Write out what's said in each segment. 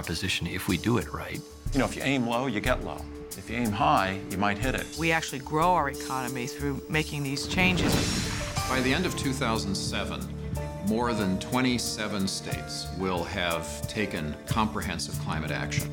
proposition if we do it right. You know, if you aim low, you get low. If you aim high, you might hit it. We actually grow our economy through making these changes. By the end of 2007, more than 27 states will have taken comprehensive climate action,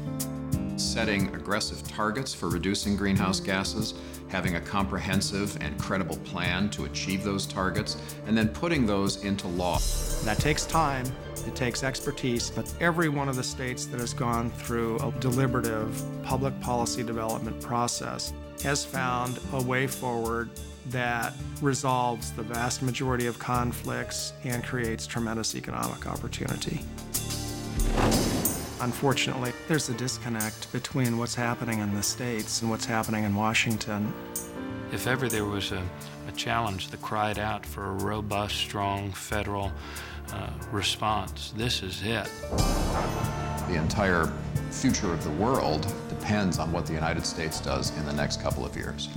setting aggressive targets for reducing greenhouse gases, having a comprehensive and credible plan to achieve those targets, and then putting those into law. That takes time, it takes expertise, but every one of the states that has gone through a deliberative public policy development process has found a way forward that resolves the vast majority of conflicts and creates tremendous economic opportunity. Unfortunately, there's a disconnect between what's happening in the states and what's happening in Washington. If ever there was a, a challenge that cried out for a robust, strong federal uh, response, this is it. The entire future of the world depends on what the United States does in the next couple of years.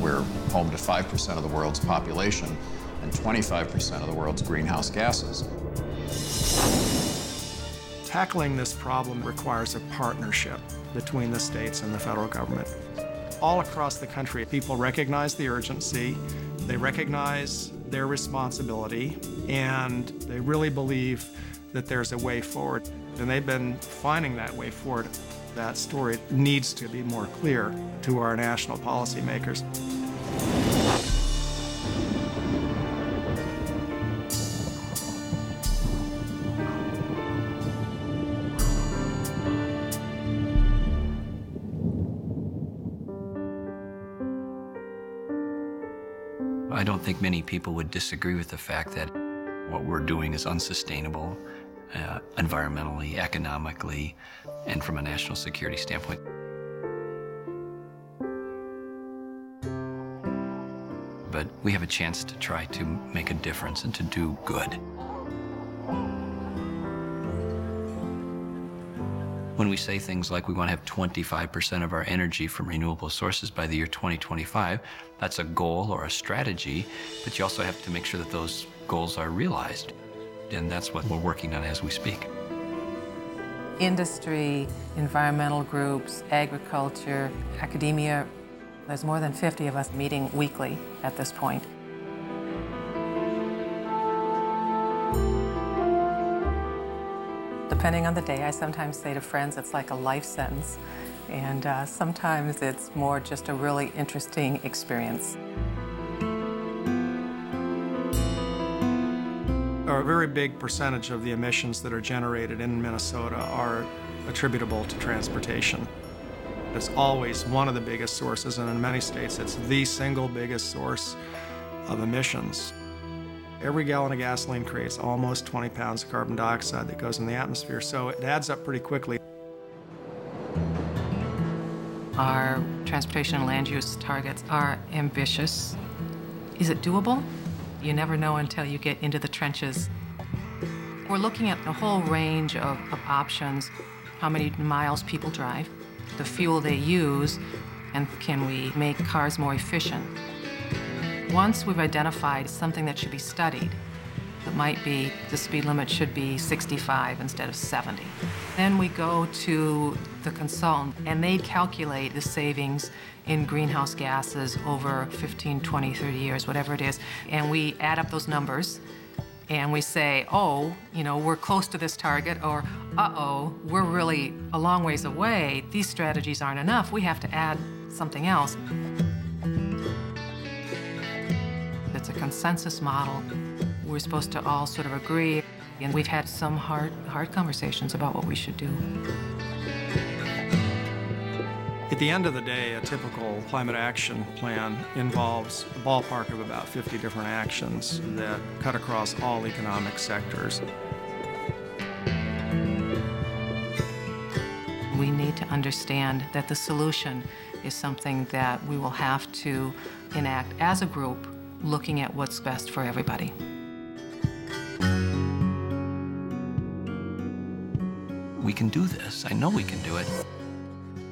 We're home to 5% of the world's population and 25% of the world's greenhouse gases. Tackling this problem requires a partnership between the states and the federal government. All across the country, people recognize the urgency, they recognize their responsibility, and they really believe that there's a way forward. And they've been finding that way forward. That story needs to be more clear to our national policymakers. I don't think many people would disagree with the fact that what we're doing is unsustainable uh, environmentally, economically, and from a national security standpoint. But we have a chance to try to make a difference and to do good. When we say things like we want to have 25% of our energy from renewable sources by the year 2025, that's a goal or a strategy, but you also have to make sure that those goals are realized. And that's what we're working on as we speak. Industry, environmental groups, agriculture, academia, there's more than 50 of us meeting weekly at this point. Depending on the day, I sometimes say to friends it's like a life sentence, and uh, sometimes it's more just a really interesting experience. A very big percentage of the emissions that are generated in Minnesota are attributable to transportation. It's always one of the biggest sources, and in many states, it's the single biggest source of emissions. Every gallon of gasoline creates almost 20 pounds of carbon dioxide that goes in the atmosphere, so it adds up pretty quickly. Our transportation and land use targets are ambitious. Is it doable? You never know until you get into the trenches. We're looking at a whole range of, of options how many miles people drive, the fuel they use, and can we make cars more efficient? Once we've identified something that should be studied, that might be the speed limit should be 65 instead of 70. Then we go to the consultant and they calculate the savings in greenhouse gases over 15, 20, 30 years, whatever it is. And we add up those numbers and we say, oh, you know, we're close to this target, or uh oh, we're really a long ways away. These strategies aren't enough. We have to add something else. Consensus model. We're supposed to all sort of agree, and we've had some hard, hard conversations about what we should do. At the end of the day, a typical climate action plan involves a ballpark of about 50 different actions that cut across all economic sectors. We need to understand that the solution is something that we will have to enact as a group, looking at what's best for everybody. We can do this. I know we can do it.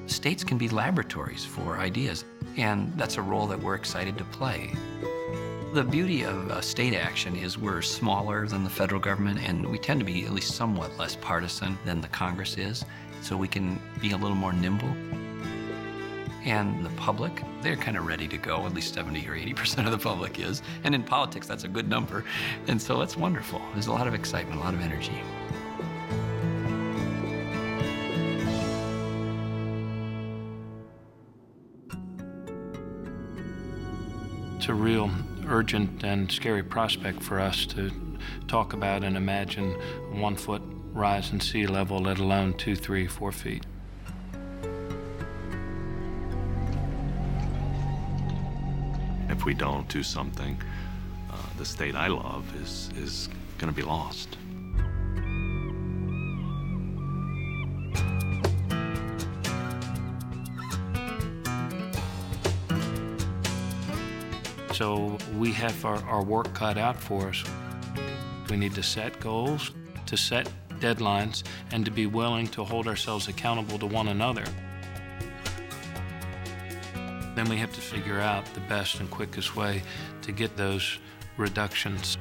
States can be laboratories for ideas, and that's a role that we're excited to play. The beauty of uh, state action is we're smaller than the federal government, and we tend to be at least somewhat less partisan than the Congress is, so we can be a little more nimble. And the public, they're kind of ready to go, at least 70 or 80% of the public is. And in politics, that's a good number. And so it's wonderful. There's a lot of excitement, a lot of energy. It's a real urgent and scary prospect for us to talk about and imagine one foot rise in sea level, let alone two, three, four feet. If we don't do something, uh, the state I love is, is going to be lost. So we have our, our work cut out for us. We need to set goals, to set deadlines, and to be willing to hold ourselves accountable to one another. Then we have to figure out the best and quickest way to get those reductions.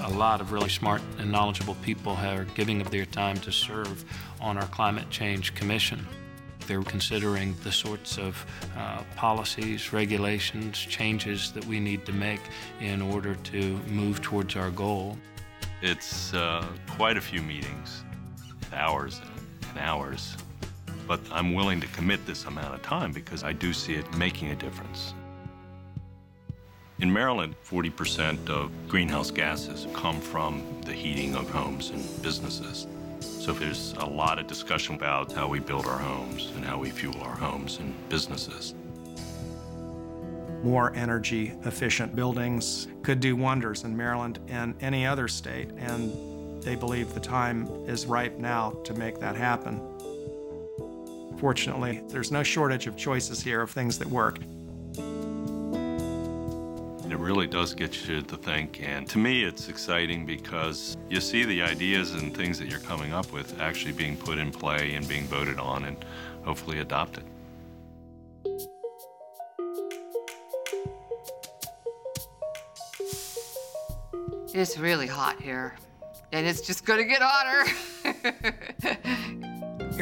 A lot of really smart and knowledgeable people are giving of their time to serve on our Climate Change Commission. They're considering the sorts of uh, policies, regulations, changes that we need to make in order to move towards our goal. It's uh, quite a few meetings, hours and hours, but I'm willing to commit this amount of time because I do see it making a difference. In Maryland, 40% of greenhouse gases come from the heating of homes and businesses. So there's a lot of discussion about how we build our homes and how we fuel our homes and businesses. More energy efficient buildings could do wonders in Maryland and any other state, and they believe the time is ripe now to make that happen. Fortunately, there's no shortage of choices here of things that work. It really does get you to think, and to me, it's exciting because you see the ideas and things that you're coming up with actually being put in play and being voted on and hopefully adopted. It's really hot here, and it's just going to get hotter.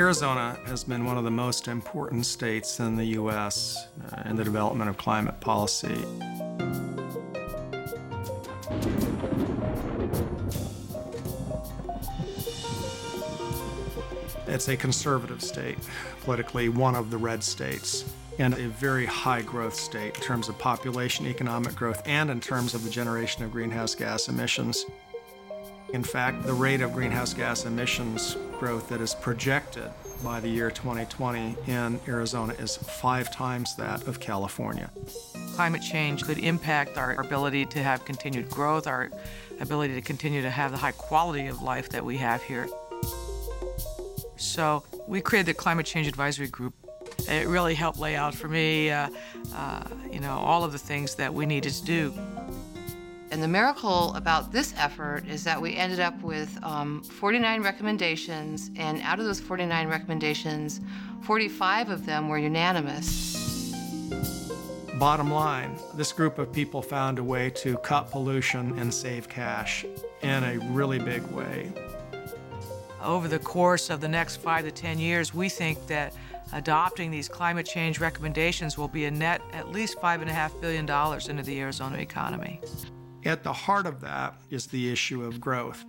Arizona has been one of the most important states in the U.S. Uh, in the development of climate policy. It's a conservative state, politically one of the red states, and a very high growth state in terms of population, economic growth, and in terms of the generation of greenhouse gas emissions. In fact, the rate of greenhouse gas emissions growth that is projected by the year 2020 in Arizona is five times that of California. Climate change could impact our ability to have continued growth, our ability to continue to have the high quality of life that we have here. So we created the Climate Change Advisory Group. It really helped lay out for me, uh, uh, you know, all of the things that we needed to do. And the miracle about this effort is that we ended up with um, 49 recommendations, and out of those 49 recommendations, 45 of them were unanimous. Bottom line, this group of people found a way to cut pollution and save cash in a really big way. Over the course of the next five to 10 years, we think that adopting these climate change recommendations will be a net at least $5.5 billion into the Arizona economy. At the heart of that is the issue of growth.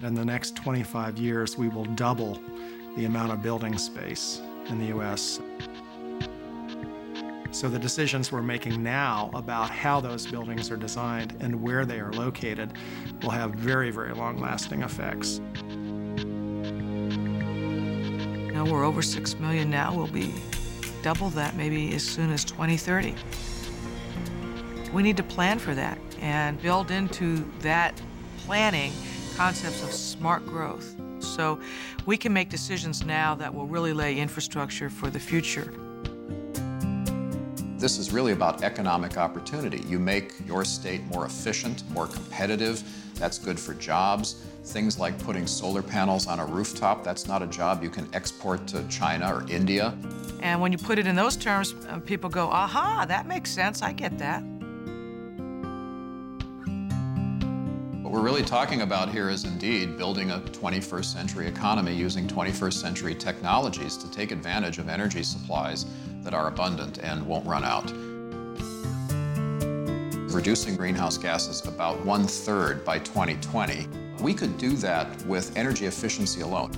In the next 25 years, we will double the amount of building space in the U.S. So the decisions we're making now about how those buildings are designed and where they are located will have very, very long-lasting effects. Now we're over 6 million now. We'll be double that maybe as soon as 2030. We need to plan for that and build into that planning concepts of smart growth. So we can make decisions now that will really lay infrastructure for the future. This is really about economic opportunity. You make your state more efficient, more competitive. That's good for jobs. Things like putting solar panels on a rooftop, that's not a job you can export to China or India. And when you put it in those terms, uh, people go, aha, that makes sense, I get that. We're really talking about here is indeed building a 21st century economy using 21st century technologies to take advantage of energy supplies that are abundant and won't run out. Reducing greenhouse gases about one third by 2020 we could do that with energy efficiency alone.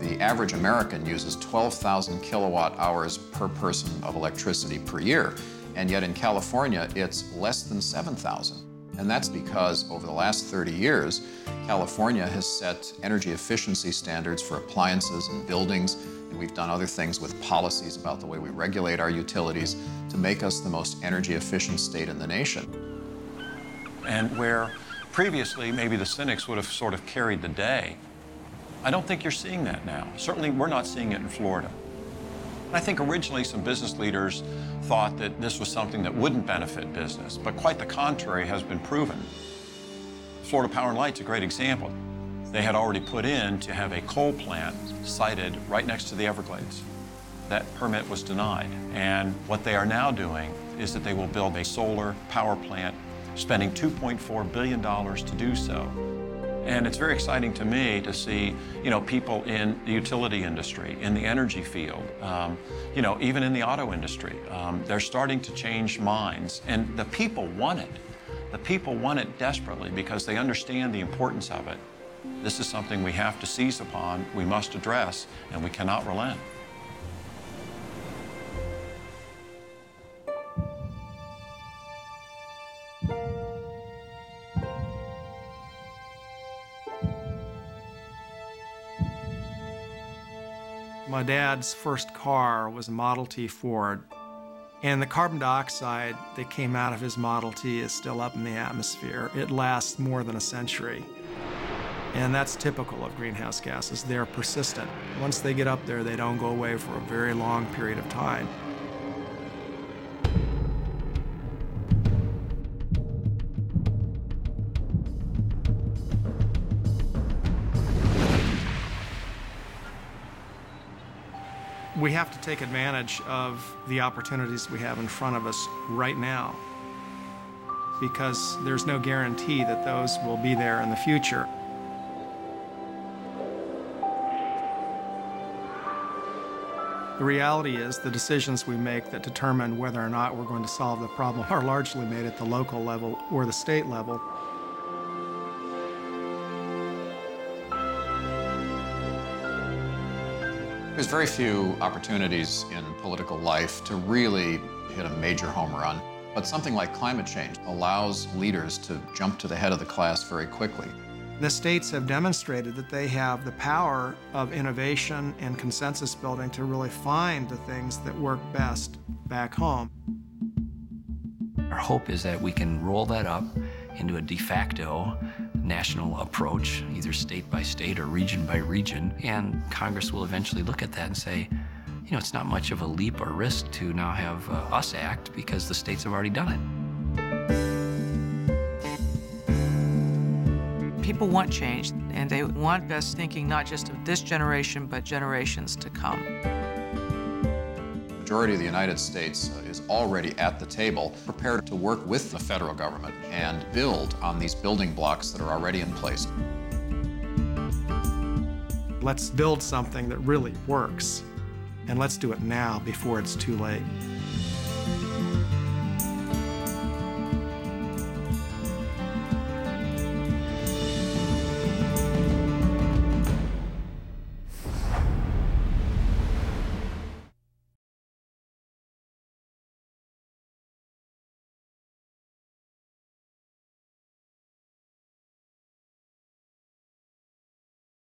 The average American uses 12,000 kilowatt hours per person of electricity per year, and yet in California it's less than 7,000. And that's because over the last 30 years, California has set energy efficiency standards for appliances and buildings, and we've done other things with policies about the way we regulate our utilities to make us the most energy efficient state in the nation. And where previously maybe the cynics would have sort of carried the day. I don't think you're seeing that now. Certainly, we're not seeing it in Florida. I think originally some business leaders thought that this was something that wouldn't benefit business, but quite the contrary has been proven. Florida Power and Light's a great example. They had already put in to have a coal plant sited right next to the Everglades. That permit was denied. And what they are now doing is that they will build a solar power plant spending $2.4 billion to do so. And it's very exciting to me to see, you know, people in the utility industry, in the energy field, um, you know, even in the auto industry. Um, they're starting to change minds, and the people want it. The people want it desperately because they understand the importance of it. This is something we have to seize upon, we must address, and we cannot relent. Dad's first car was a Model T Ford, and the carbon dioxide that came out of his Model T is still up in the atmosphere. It lasts more than a century. And that's typical of greenhouse gases. They're persistent. Once they get up there, they don't go away for a very long period of time. We have to take advantage of the opportunities we have in front of us right now because there's no guarantee that those will be there in the future. The reality is the decisions we make that determine whether or not we're going to solve the problem are largely made at the local level or the state level. There's very few opportunities in political life to really hit a major home run. But something like climate change allows leaders to jump to the head of the class very quickly. The states have demonstrated that they have the power of innovation and consensus building to really find the things that work best back home. Our hope is that we can roll that up into a de facto national approach, either state by state or region by region. And Congress will eventually look at that and say, you know, it's not much of a leap or risk to now have uh, us act because the states have already done it. People want change, and they want best thinking not just of this generation, but generations to come majority of the United States uh, is already at the table, prepared to work with the federal government and build on these building blocks that are already in place. Let's build something that really works, and let's do it now before it's too late.